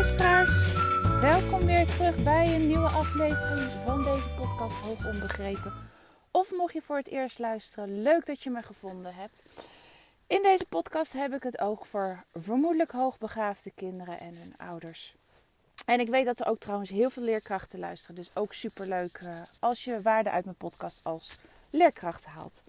luisteraars, welkom weer terug bij een nieuwe aflevering van deze podcast Hoog Onbegrepen. Of mocht je voor het eerst luisteren, leuk dat je me gevonden hebt. In deze podcast heb ik het oog voor vermoedelijk hoogbegaafde kinderen en hun ouders. En ik weet dat er ook trouwens heel veel leerkrachten luisteren, dus ook superleuk uh, als je waarde uit mijn podcast als leerkracht haalt.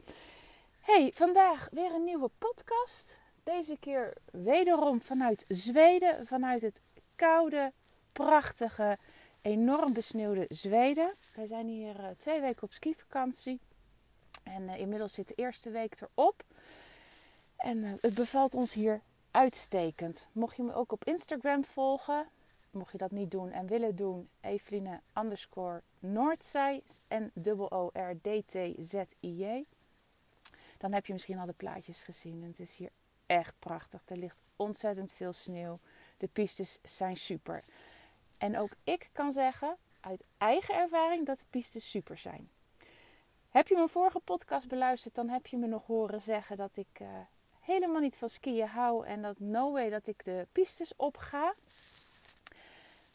Hey, vandaag weer een nieuwe podcast. Deze keer wederom vanuit Zweden, vanuit het koude, prachtige, enorm besneeuwde Zweden. Wij zijn hier uh, twee weken op skivakantie. En uh, inmiddels zit de eerste week erop. En uh, het bevalt ons hier uitstekend. Mocht je me ook op Instagram volgen, mocht je dat niet doen en willen doen, Eveline underscore en O-R-D-T-Z-I-J. Dan heb je misschien al de plaatjes gezien. En het is hier echt prachtig. Er ligt ontzettend veel sneeuw. De pistes zijn super. En ook ik kan zeggen uit eigen ervaring dat de pistes super zijn. Heb je mijn vorige podcast beluisterd, dan heb je me nog horen zeggen dat ik uh, helemaal niet van skiën hou en dat no way dat ik de pistes op ga.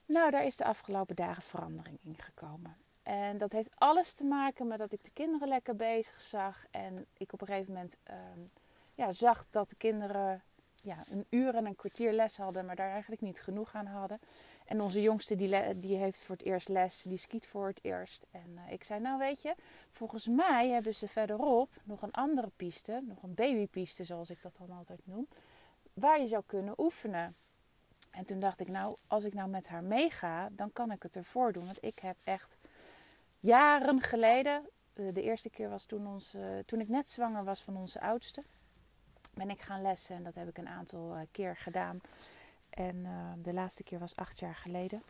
Nou, daar is de afgelopen dagen verandering in gekomen. En dat heeft alles te maken met dat ik de kinderen lekker bezig zag. En ik op een gegeven moment um, ja, zag dat de kinderen ja, een uur en een kwartier les hadden, maar daar eigenlijk niet genoeg aan hadden. En onze jongste die, die heeft voor het eerst les, die skiet voor het eerst. En uh, ik zei, nou weet je, volgens mij hebben ze verderop nog een andere piste, nog een babypiste zoals ik dat dan altijd noem, waar je zou kunnen oefenen. En toen dacht ik, nou, als ik nou met haar meega, dan kan ik het ervoor doen. Want ik heb echt jaren geleden, de eerste keer was toen, ons, toen ik net zwanger was van onze oudste, ben ik gaan lessen. En dat heb ik een aantal uh, keer gedaan. En uh, de laatste keer was acht jaar geleden.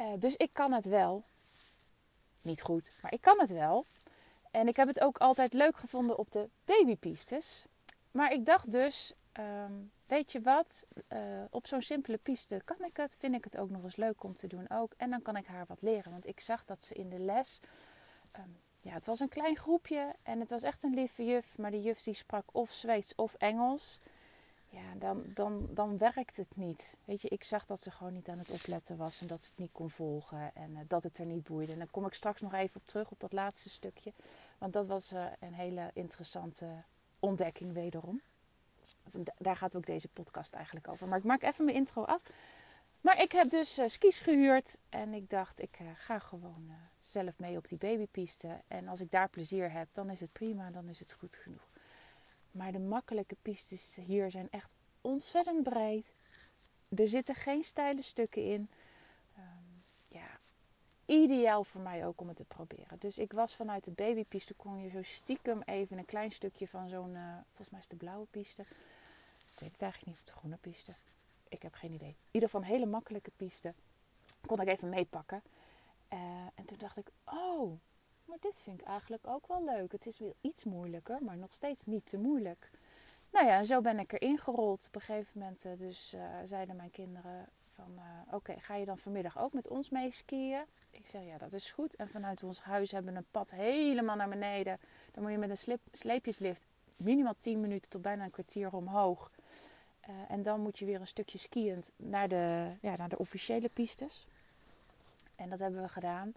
Uh, dus ik kan het wel. Niet goed, maar ik kan het wel. En ik heb het ook altijd leuk gevonden op de babypistes. Maar ik dacht dus, um, weet je wat, op zo'n simpele piste kan ik het. Vind ik het ook nog eens leuk om te doen ook. En dan kan ik haar wat leren. Want ik zag dat ze in de les um, ja, het was een klein groepje en het was echt een lieve juf. Maar die juf die sprak of Zweeds of Engels. Ja, dan, dan, dan werkt het niet. Weet je, ik zag dat ze gewoon niet aan het opletten was en dat ze het niet kon volgen en uh, dat het er niet boeide. En daar kom ik straks nog even op terug, op dat laatste stukje. Want dat was uh, een hele interessante ontdekking wederom. Daar gaat ook deze podcast eigenlijk over. Maar ik maak even mijn intro af. Maar ik heb dus uh, skis gehuurd en ik dacht, ik uh, ga gewoon uh, zelf mee op die babypiste. En als ik daar plezier heb, dan is het prima, dan is het goed genoeg. Maar de makkelijke pistes hier zijn echt ontzettend breed. Er zitten geen steile stukken in. Um, ja, ideaal voor mij ook om het te proberen. Dus ik was vanuit de babypiste, kon je zo stiekem even een klein stukje van zo'n, volgens mij is de blauwe piste. Ik weet het eigenlijk niet, of de groene piste ik heb geen idee. In ieder geval een hele makkelijke piste. Kon ik even meepakken. Uh, en toen dacht ik, oh, maar dit vind ik eigenlijk ook wel leuk. Het is weer iets moeilijker, maar nog steeds niet te moeilijk. Nou ja, en zo ben ik erin gerold. Op een gegeven moment uh, dus, uh, zeiden mijn kinderen van... oké, ga je dan vanmiddag ook met ons mee skiën? Ik zeg, ja, dat is goed. En vanuit ons huis hebben we een pad helemaal naar beneden. Dan moet je met een sleepjeslift minimaal 10 minuten tot bijna een kwartier omhoog... Uh, en dan moet je weer een stukje skiënd naar de, ja, naar de officiële pistes. En dat hebben we gedaan.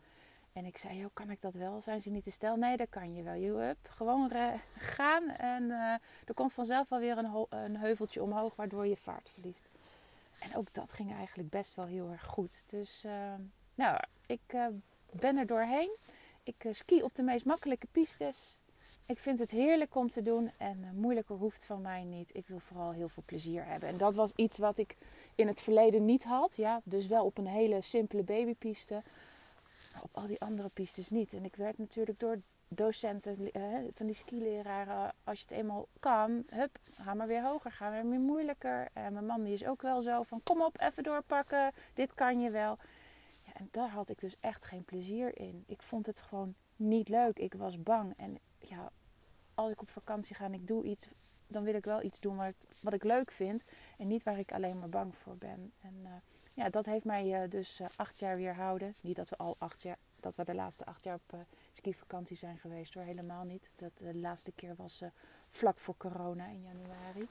En ik zei, kan ik dat wel? Zijn ze niet te stel? Nee, dat kan je wel. Je up, gewoon gaan. En uh, er komt vanzelf wel weer een, een, heuveltje omhoog, waardoor je vaart verliest. En ook dat ging eigenlijk best wel heel erg goed. Dus, uh, nou, ik ben er doorheen. Ik ski op de meest makkelijke pistes. Ik vind het heerlijk om te doen en uh, moeilijker hoeft van mij niet. Ik wil vooral heel veel plezier hebben. En dat was iets wat ik in het verleden niet had. Ja, dus wel op een hele simpele babypiste. Maar op al die andere pistes niet. En ik werd natuurlijk door docenten uh, van die skileraren, als je het eenmaal kan, hup, ga maar weer hoger, ga maar weer moeilijker. En mijn man die is ook wel zo van, kom op, even doorpakken, dit kan je wel. Ja, en daar had ik dus echt geen plezier in. Ik vond het gewoon niet leuk. Ik was bang. En ja, als ik op vakantie ga en ik doe iets, dan wil ik wel iets doen wat ik, wat ik leuk vind. En niet waar ik alleen maar bang voor ben. En uh, ja, dat heeft mij uh, dus uh, acht jaar weerhouden. Niet dat we al acht jaar, dat we de laatste acht jaar op skivakantie zijn geweest hoor. Helemaal niet. Dat de laatste keer was vlak voor corona in januari.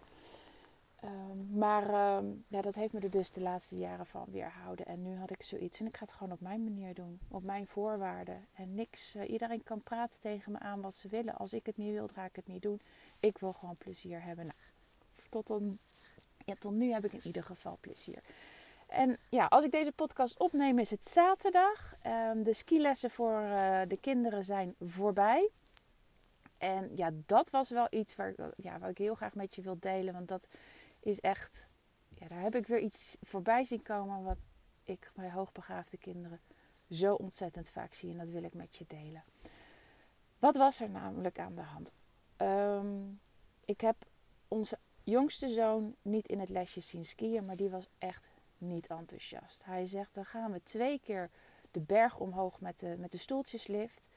Ehm, maar ehm, ja, dat heeft me er dus de laatste jaren van weerhouden. En nu had ik zoiets. En ik ga het gewoon op mijn manier doen. Op mijn voorwaarden. En niks. Uh, iedereen kan praten tegen me aan wat ze willen. Als ik het niet wil, ga ik het niet doen. Ik wil gewoon plezier hebben. Nou, tot, ja, tot nu heb ik in ieder geval plezier. En ja, als ik deze podcast opneem is het zaterdag. Um, de skilessen voor uh, de kinderen zijn voorbij. En ja, dat was wel iets waar, ja, waar ik heel graag met je wil delen. Want dat is echt, ja, daar heb ik weer iets voorbij zien komen wat ik bij hoogbegaafde kinderen zo ontzettend vaak zie. En dat wil ik met je delen. Wat was er namelijk aan de hand? Um, ik heb onze jongste zoon niet in het lesje zien skiën, maar die was echt niet enthousiast. Hij zegt: dan gaan we twee keer de berg omhoog met de, met de stoeltjeslift.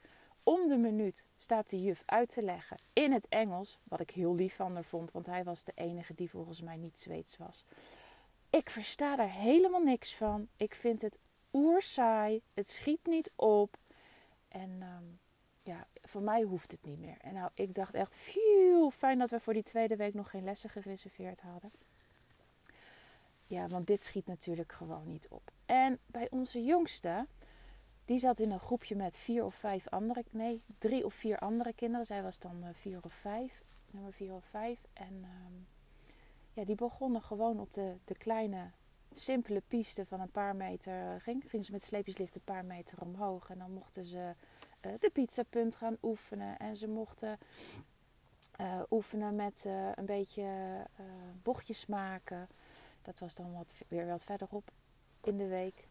Om de minuut staat de juf uit te leggen in het Engels, wat ik heel lief van haar vond, want hij was de enige die volgens mij niet Zweeds was. Ik versta daar helemaal niks van. Ik vind het oersaai. Het schiet niet op. En ehm, ja, voor mij hoeft het niet meer. En nou, ik dacht echt, fijn dat we voor die tweede week nog geen lessen gereserveerd hadden. Ja, want dit schiet natuurlijk gewoon niet op. En bij onze jongste, die zat in een groepje met vier of vijf andere, nee, drie of vier andere kinderen. Zij was dan uh, vier of vijf, nummer vier of vijf. En um, ja, die begonnen gewoon op de, de kleine, simpele piste van een paar meter. Ging, gingen ze met sleepjeslift een paar meter omhoog. En dan mochten ze uh, de pizzapunt gaan oefenen. En ze mochten oefenen met een beetje bochtjes maken. Dat was dan wat, weer wat verderop in de week.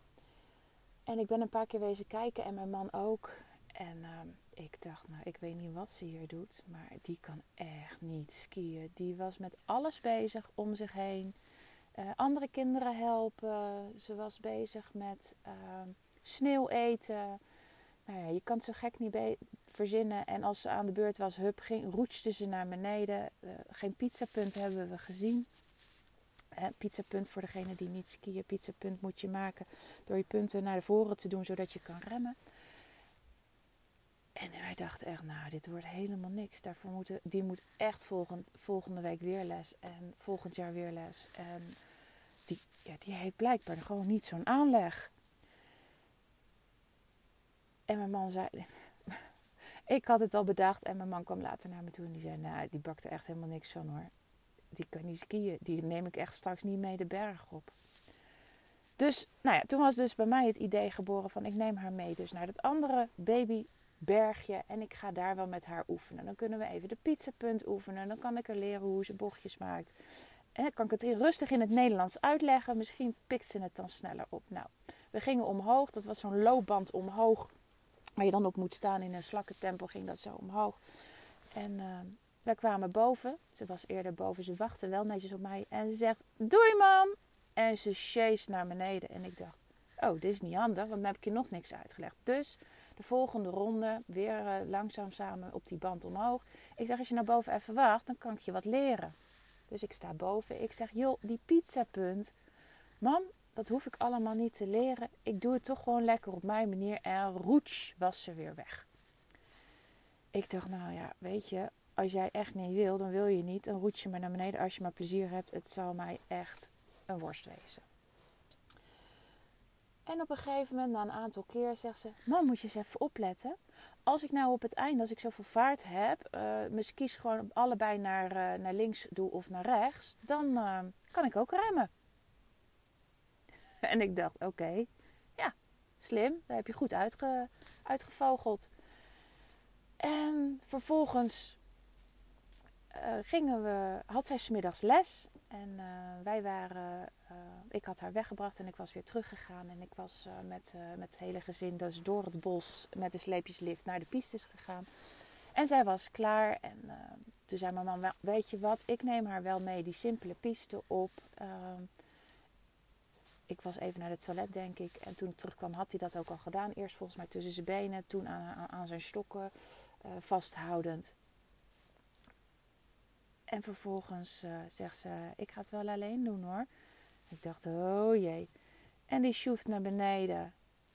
En ik ben een paar keer wezen kijken en mijn man ook. En uh, ik dacht, nou, ik weet niet wat ze hier doet, maar die kan echt niet skiën. Die was met alles bezig om zich heen. Uh, andere kinderen helpen. Ze was bezig met uh, sneeuw eten. Nou ja, je kan het zo gek niet verzinnen. En als ze aan de beurt was, hup, roetste ze naar beneden. Uh, geen pizzapunt hebben we gezien pizzapunt voor degene die niet skiën. Pizzapunt moet je maken door je punten naar voren te doen, zodat je kan remmen. En wij dachten echt, nou, dit wordt helemaal niks. Daarvoor moeten, die moet echt volgend, volgende week weer les en volgend jaar weer les. En die, ja, die heeft blijkbaar gewoon niet zo'n aanleg. En mijn man zei, ik had het al bedacht en mijn man kwam later naar me toe en die zei, nou, die bakte echt helemaal niks van hoor die kan niet skiën. Die neem ik echt straks niet mee de berg op. Dus, nou ja, toen was dus bij mij het idee geboren van ik neem haar mee dus naar dat andere babybergje en ik ga daar wel met haar oefenen. Dan kunnen we even de pizzapunt oefenen. Dan kan ik er leren hoe ze bochtjes maakt. En dan kan ik het rustig in het Nederlands uitleggen. Misschien pikt ze het dan sneller op. Nou, we gingen omhoog. Dat was zo'n loopband omhoog. Waar je dan op moet staan in een slakkentempel ging dat zo omhoog. En ehm, we kwamen boven. Ze was eerder boven. Ze wachtte wel netjes op mij. En ze zegt: Doei, mam. En ze chase naar beneden. En ik dacht: Oh, dit is niet handig, want dan heb ik je nog niks uitgelegd. Dus de volgende ronde weer uh, langzaam samen op die band omhoog. Ik zeg: Als je naar boven even wacht, dan kan ik je wat leren. Dus ik sta boven. Ik zeg: Joh, die pizzapunt. Mam, dat hoef ik allemaal niet te leren. Ik doe het toch gewoon lekker op mijn manier. En roets was ze weer weg. Ik dacht, nou ja, weet je, als jij echt niet wil, dan wil je niet. Dan roet je maar naar beneden als je maar plezier hebt. Het zal mij echt een worst wezen. En op een gegeven moment, na een aantal keer, zegt ze: Man, moet je eens even opletten. Als ik nou op het einde, als ik zoveel vaart heb, uh, mijn skis gewoon allebei naar, uh, naar links doe of naar rechts, dan uh, kan ik ook remmen. En ik dacht: Oké, ja, slim. Daar heb je goed uitge, uitgevogeld. En vervolgens gingen we, had zij smiddags les. En uh, wij waren, uh, ik had haar weggebracht en ik was weer teruggegaan. En ik was met, met het hele gezin dus door het bos met de sleepjeslift naar de pistes gegaan. En zij was klaar. En toen zei mijn man, weet je wat, ik neem haar wel mee die simpele piste op. Ehm, ik was even naar het toilet, denk ik. En toen ik terugkwam had hij dat ook al gedaan. Eerst volgens mij tussen zijn benen, toen aan, aan zijn stokken vasthoudend. En vervolgens uh, zegt ze: Ik ga het wel alleen doen hoor. Ik dacht: Oh jee. En die sjoeft naar beneden.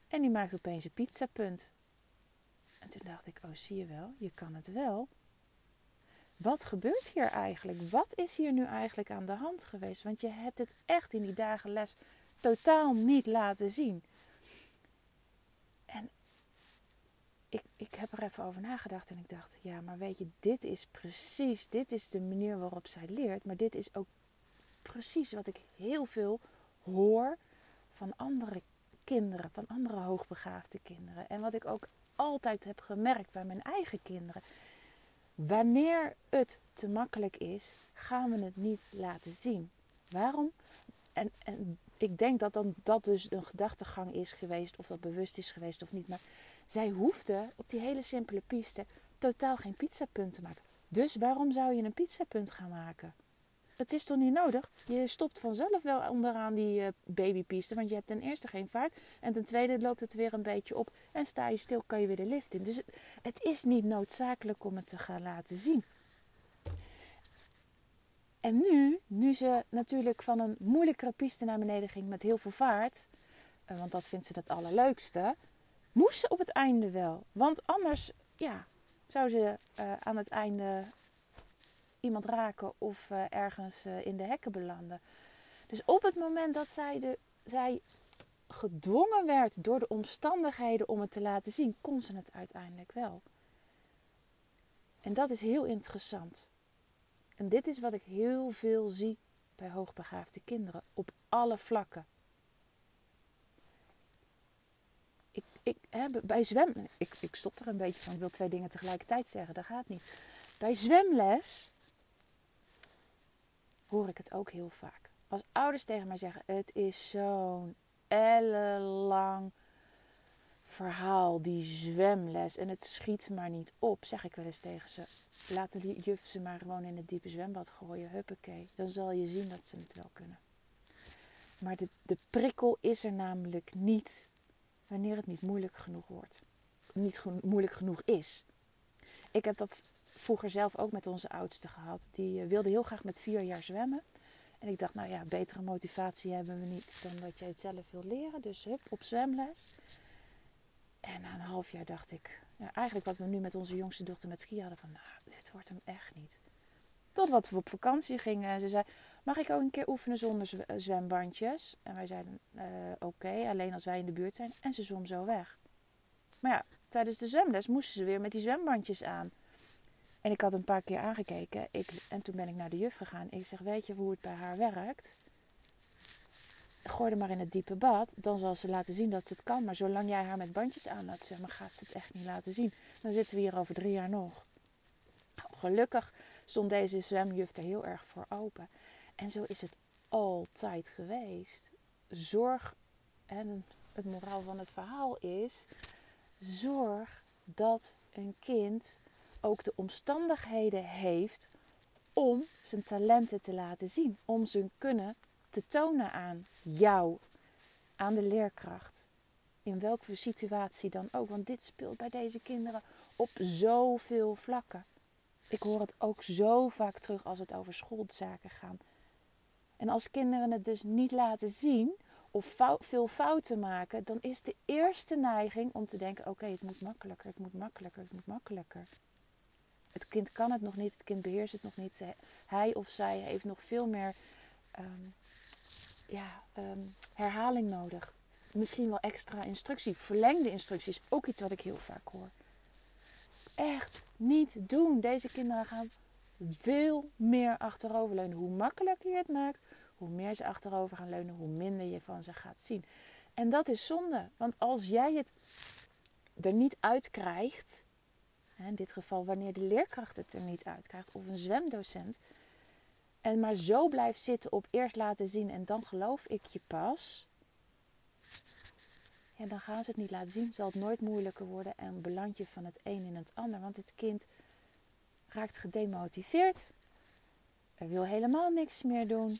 En die maakt opeens een pizzapunt. En toen dacht ik: Oh, zie je wel, je kan het wel. wat gebeurt hier eigenlijk? Wat is hier nu eigenlijk aan de hand geweest? Want je hebt het echt in die dagen les totaal niet laten zien. En ik, ik heb er even over nagedacht en ik dacht, ja, maar weet je, dit is precies, dit is de manier waarop zij leert. Maar dit is ook precies wat ik heel veel hoor van andere kinderen, van andere hoogbegaafde kinderen. En wat ik ook altijd heb gemerkt bij mijn eigen kinderen. Wanneer het te makkelijk is, gaan we het niet laten zien. Waarom? En, en ik denk dat dan, dat dus een gedachtegang is geweest, of dat bewust is geweest of niet. Maar zij hoefde op die hele simpele piste totaal geen pizzapunt te maken. Dus waarom zou je een pizzapunt gaan maken? Het is toch niet nodig? Je stopt vanzelf wel onderaan die uh, babypiste. Want je hebt ten eerste geen vaart. En ten tweede loopt het weer een beetje op. En sta je stil, kan je weer de lift in. Dus het is niet noodzakelijk om het te gaan laten zien. En nu, nu ze natuurlijk van een moeilijkere piste naar beneden ging met heel veel vaart. Uh, want dat vindt ze het allerleukste. Moest ze op het einde wel. Want anders, ja, zou ze uh, aan het einde iemand raken of uh, ergens in de hekken belanden. Dus op het moment dat zij, de, zij gedwongen werd door de omstandigheden om het te laten zien, kon ze het uiteindelijk wel. En dat is heel interessant. En dit is wat ik heel veel zie bij hoogbegaafde kinderen op alle vlakken. Ik, ik, hè, bij zwemmen, ik, ik stop er een beetje van, ik wil twee dingen tegelijkertijd zeggen, dat gaat niet. Bij zwemles hoor ik het ook heel vaak. Als ouders tegen mij zeggen: Het is zo'n ellenlang verhaal, die zwemles. En het schiet maar niet op, zeg ik wel eens tegen ze. Laat de juf ze maar gewoon in het diepe zwembad gooien. Huppakee. Dan zal je zien dat ze het wel kunnen. Maar de, de prikkel is er namelijk niet wanneer het niet moeilijk genoeg wordt. Niet moeilijk genoeg is. Ik heb dat vroeger zelf ook met onze oudste gehad. Die eh, wilde heel graag met vier jaar zwemmen. En ik dacht, nou ja, betere motivatie hebben we niet dan dat je het zelf wil leren. Dus hup, op zwemles. En na een half jaar dacht ik, eigenlijk wat we nu met onze jongste dochter met ski hadden, van nou, dit wordt hem echt niet. Totdat we op vakantie gingen en ze zei, mag ik ook een keer oefenen zonder zwembandjes? En wij zeiden, uh, oké, alleen als wij in de buurt zijn. En ze zwom zo weg. Maar ja, tijdens de zwemles moesten ze weer met die zwembandjes aan. En ik had een paar keer aangekeken. Ik, en toen ben ik naar de juf gegaan. Ik zeg, weet je hoe het bij haar werkt? Gooi maar in het diepe bad. Dan zal ze laten zien dat ze het kan. Maar zolang jij haar met bandjes aan laat zwemmen, gaat ze het echt niet laten zien. Dan zitten we hier over drie jaar nog. Gelukkig stond deze zwemjuf er heel erg voor open. En zo is het altijd geweest. Zorg, en het moraal van het verhaal is, zorg dat een kind ook de omstandigheden heeft om zijn talenten te laten zien. Om zijn kunnen te tonen aan jou, aan de leerkracht. In welke situatie dan ook. Want dit speelt bij deze kinderen op zoveel vlakken. Ik hoor het ook zo vaak terug als het over schoolzaken gaat. En als kinderen het dus niet laten zien of veel fouten maken, dan is de eerste neiging om te denken: oké, het moet makkelijker, het moet makkelijker, het moet makkelijker. Het kind kan het nog niet, het kind beheerst het nog niet. Hij of zij heeft nog veel meer um, ja, um, herhaling nodig. Misschien wel extra instructie, verlengde instructies. Ook iets wat ik heel vaak hoor. Echt niet doen. Deze kinderen gaan veel meer achteroverleunen. Hoe makkelijker je het maakt, hoe meer ze achterover gaan leunen, hoe minder je van ze gaat zien. En dat is zonde. Want als jij het er niet uit krijgt, in dit geval wanneer de leerkracht het er niet uitkrijgt of een zwemdocent. En maar zo blijft zitten op eerst laten zien en dan geloof ik je pas. Ja, dan gaan ze het niet laten zien. Zal het nooit moeilijker worden en beland je van het een in het ander. Want het kind raakt gedemotiveerd. Er wil helemaal niks meer doen.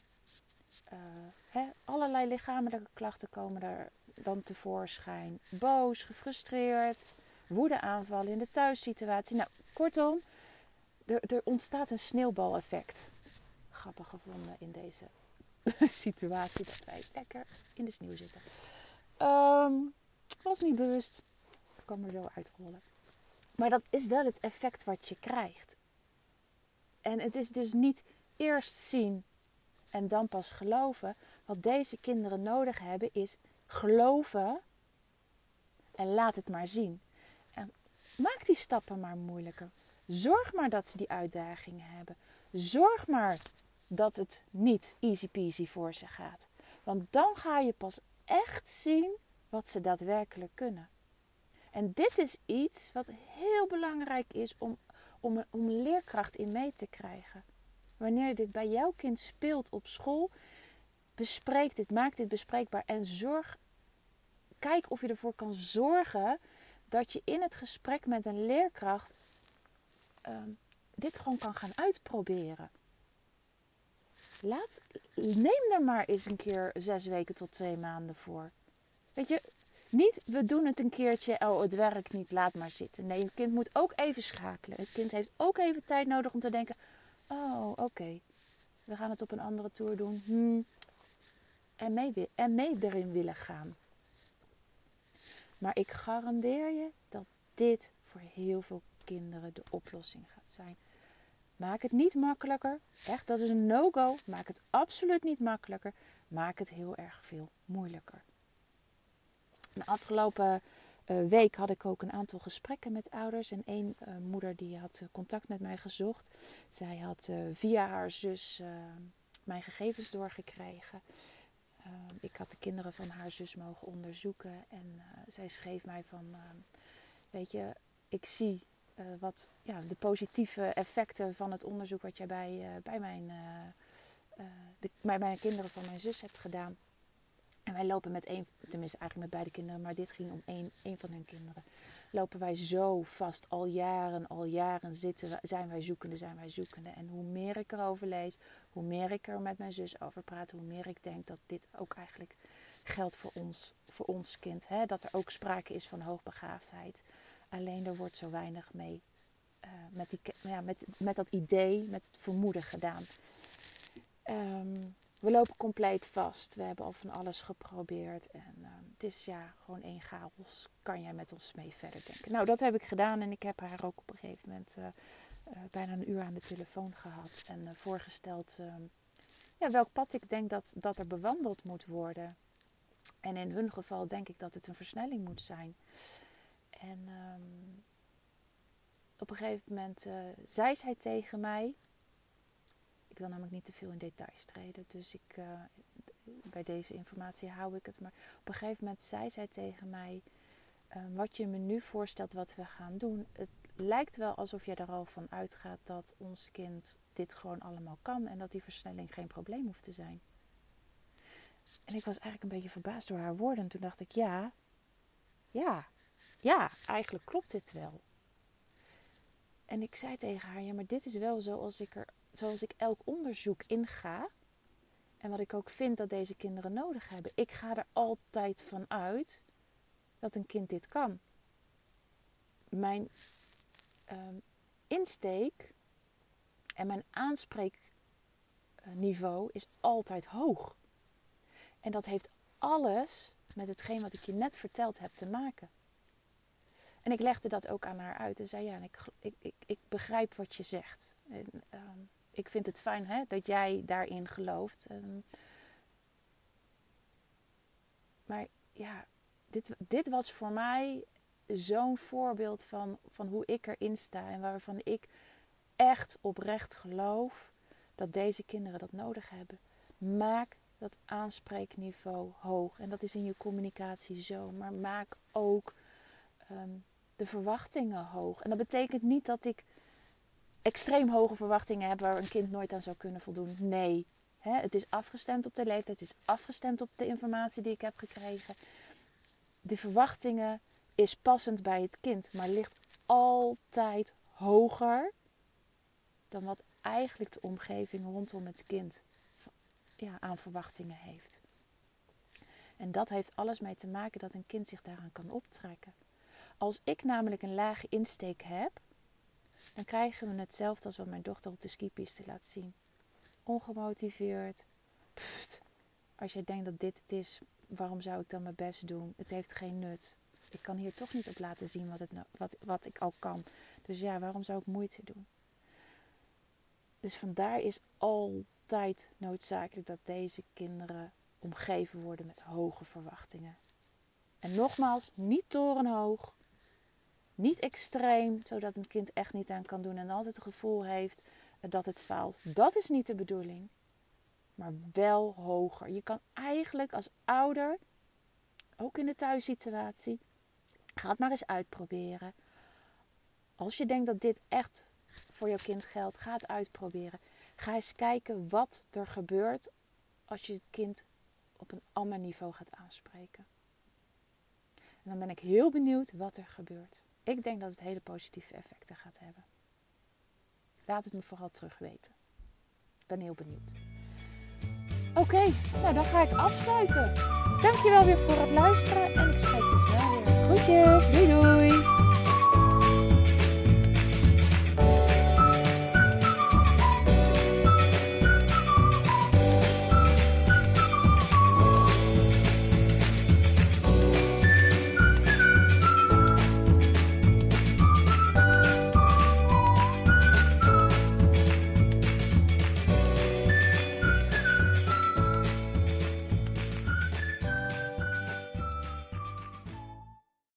Hè, allerlei lichamelijke klachten komen er dan tevoorschijn. Boos, gefrustreerd woedeaanvallen in de thuissituatie. Nou, kortom, er, er ontstaat een sneeuwbaleffect. Grappig gevonden in deze situatie dat wij lekker in de sneeuw zitten. Um, was niet bewust. Ik kan er zo uitrollen. Maar dat is wel het effect wat je krijgt. En het is dus niet eerst zien en dan pas geloven. Wat deze kinderen nodig hebben is geloven en laat het maar zien. En maak die stappen maar moeilijker. Zorg maar dat ze die uitdagingen hebben. Zorg maar dat het niet easy peasy voor ze gaat. Want dan ga je pas echt zien wat ze daadwerkelijk kunnen. En dit is iets wat heel belangrijk is om, om, om leerkracht in mee te krijgen. Wanneer dit bij jouw kind speelt op school, bespreek dit, maak dit bespreekbaar en zorg, kijk of je ervoor kan zorgen dat je in het gesprek met een leerkracht um, dit gewoon kan gaan uitproberen. Laat, neem er maar eens een keer zes weken tot twee maanden voor. Weet je, niet we doen het een keertje, oh het werkt niet, laat maar zitten. Nee, het kind moet ook even schakelen. Het kind heeft ook even tijd nodig om te denken, oh oké, we gaan het op een andere tour doen. Hmm. En, mee, en mee erin willen gaan. Maar ik garandeer je dat dit voor heel veel kinderen de oplossing gaat zijn. Maak het niet makkelijker. Echt, dat is een no-go. Maak het absoluut niet makkelijker. Maak het heel erg veel moeilijker. De afgelopen uh, week had ik ook een aantal gesprekken met ouders. En één uh, moeder die had uh, contact met mij gezocht. Zij had via haar zus mijn gegevens doorgekregen. ik had de kinderen van haar zus mogen onderzoeken. En zij schreef mij van, weet je, ik zie uh, wat ja, de positieve effecten van het onderzoek wat jij bij, uh, bij, mijn, bij mijn kinderen van mijn zus hebt gedaan. En wij lopen met één, tenminste eigenlijk met beide kinderen, maar dit ging om één, één van hun kinderen. Lopen wij zo vast, al jaren, al jaren zitten, zijn wij zoekende, zijn wij zoekende. En hoe meer ik erover lees, hoe meer ik er met mijn zus over praat, hoe meer ik denk dat dit ook eigenlijk geldt voor ons, voor ons kind. Hè? Dat er ook sprake is van hoogbegaafdheid. Alleen er wordt zo weinig mee uh, met, die, ja, met, met dat idee, met het vermoeden gedaan. Um, we lopen compleet vast. We hebben al van alles geprobeerd. En uh, het is ja, gewoon één chaos. Kan jij met ons mee verder denken? Nou, dat heb ik gedaan. En ik heb haar ook op een gegeven moment uh, bijna een uur aan de telefoon gehad. En voorgesteld ehm, ja, welk pad ik denk dat, dat er bewandeld moet worden. En in hun geval denk ik dat het een versnelling moet zijn. En um, op een gegeven moment uh, zei zij tegen mij. Ik wil namelijk niet te veel in details treden, dus ik, uh, bij deze informatie hou ik het. Maar op een gegeven moment zei zij tegen mij: uh, Wat je me nu voorstelt, wat we gaan doen. Het lijkt wel alsof je er al van uitgaat dat ons kind dit gewoon allemaal kan en dat die versnelling geen probleem hoeft te zijn. En ik was eigenlijk een beetje verbaasd door haar woorden. En toen dacht ik: Ja, ja, ja, eigenlijk klopt dit wel. En ik zei tegen haar, ja, maar dit is wel zoals ik, er, zoals ik elk onderzoek inga. En wat ik ook vind dat deze kinderen nodig hebben. Ik ga er altijd van uit dat een kind dit kan. Mijn um, insteek en mijn aanspreekniveau is altijd hoog. En dat heeft alles met hetgeen wat ik je net verteld heb te maken. En ik legde dat ook aan haar uit en zei: Ja, ik, ik, ik, ik begrijp wat je zegt. En, ehm, ik vind het fijn hè, dat jij daarin gelooft. maar ja, dit, dit was voor mij zo'n voorbeeld van, van hoe ik erin sta en waarvan ik echt oprecht geloof dat deze kinderen dat nodig hebben. Maak dat aanspreekniveau hoog. En dat is in je communicatie zo. Maar maak ook ehm, de verwachtingen hoog. En dat betekent niet dat ik extreem hoge verwachtingen heb waar een kind nooit aan zou kunnen voldoen. Nee, het is afgestemd op de leeftijd, het is afgestemd op de informatie die ik heb gekregen. De verwachtingen is passend bij het kind, maar ligt altijd hoger dan wat eigenlijk de omgeving rondom het kind ja, aan verwachtingen heeft. En dat heeft alles mee te maken dat een kind zich daaraan kan optrekken. Als ik namelijk een lage insteek heb, dan krijgen we hetzelfde als wat mijn dochter op de skipiste laat zien. Ongemotiveerd. Als je denkt dat dit het is, waarom zou ik dan mijn best doen? Het heeft geen nut. Ik kan hier toch niet op laten zien wat, het, wat, wat ik al kan. Dus ja, waarom zou ik moeite doen? Dus vandaar is altijd noodzakelijk dat deze kinderen omgeven worden met hoge verwachtingen. En nogmaals, niet torenhoog, niet extreem, zodat een kind echt niet aan kan doen en altijd het gevoel heeft dat het faalt. Dat is niet de bedoeling. Maar wel hoger. Je kan eigenlijk als ouder, ook in de thuissituatie, ga het maar eens uitproberen. Als je denkt dat dit echt voor jouw kind geldt, ga het uitproberen. Ga eens kijken wat er gebeurt als je het kind op een ander niveau gaat aanspreken. En dan ben ik heel benieuwd wat er gebeurt. Ik denk dat het hele positieve effecten gaat hebben. Laat het me vooral terug weten. Ik ben heel benieuwd. Oké, nou dan ga ik afsluiten. Dankjewel weer voor het luisteren en ik spreek je snel weer. Groetjes, doei doei!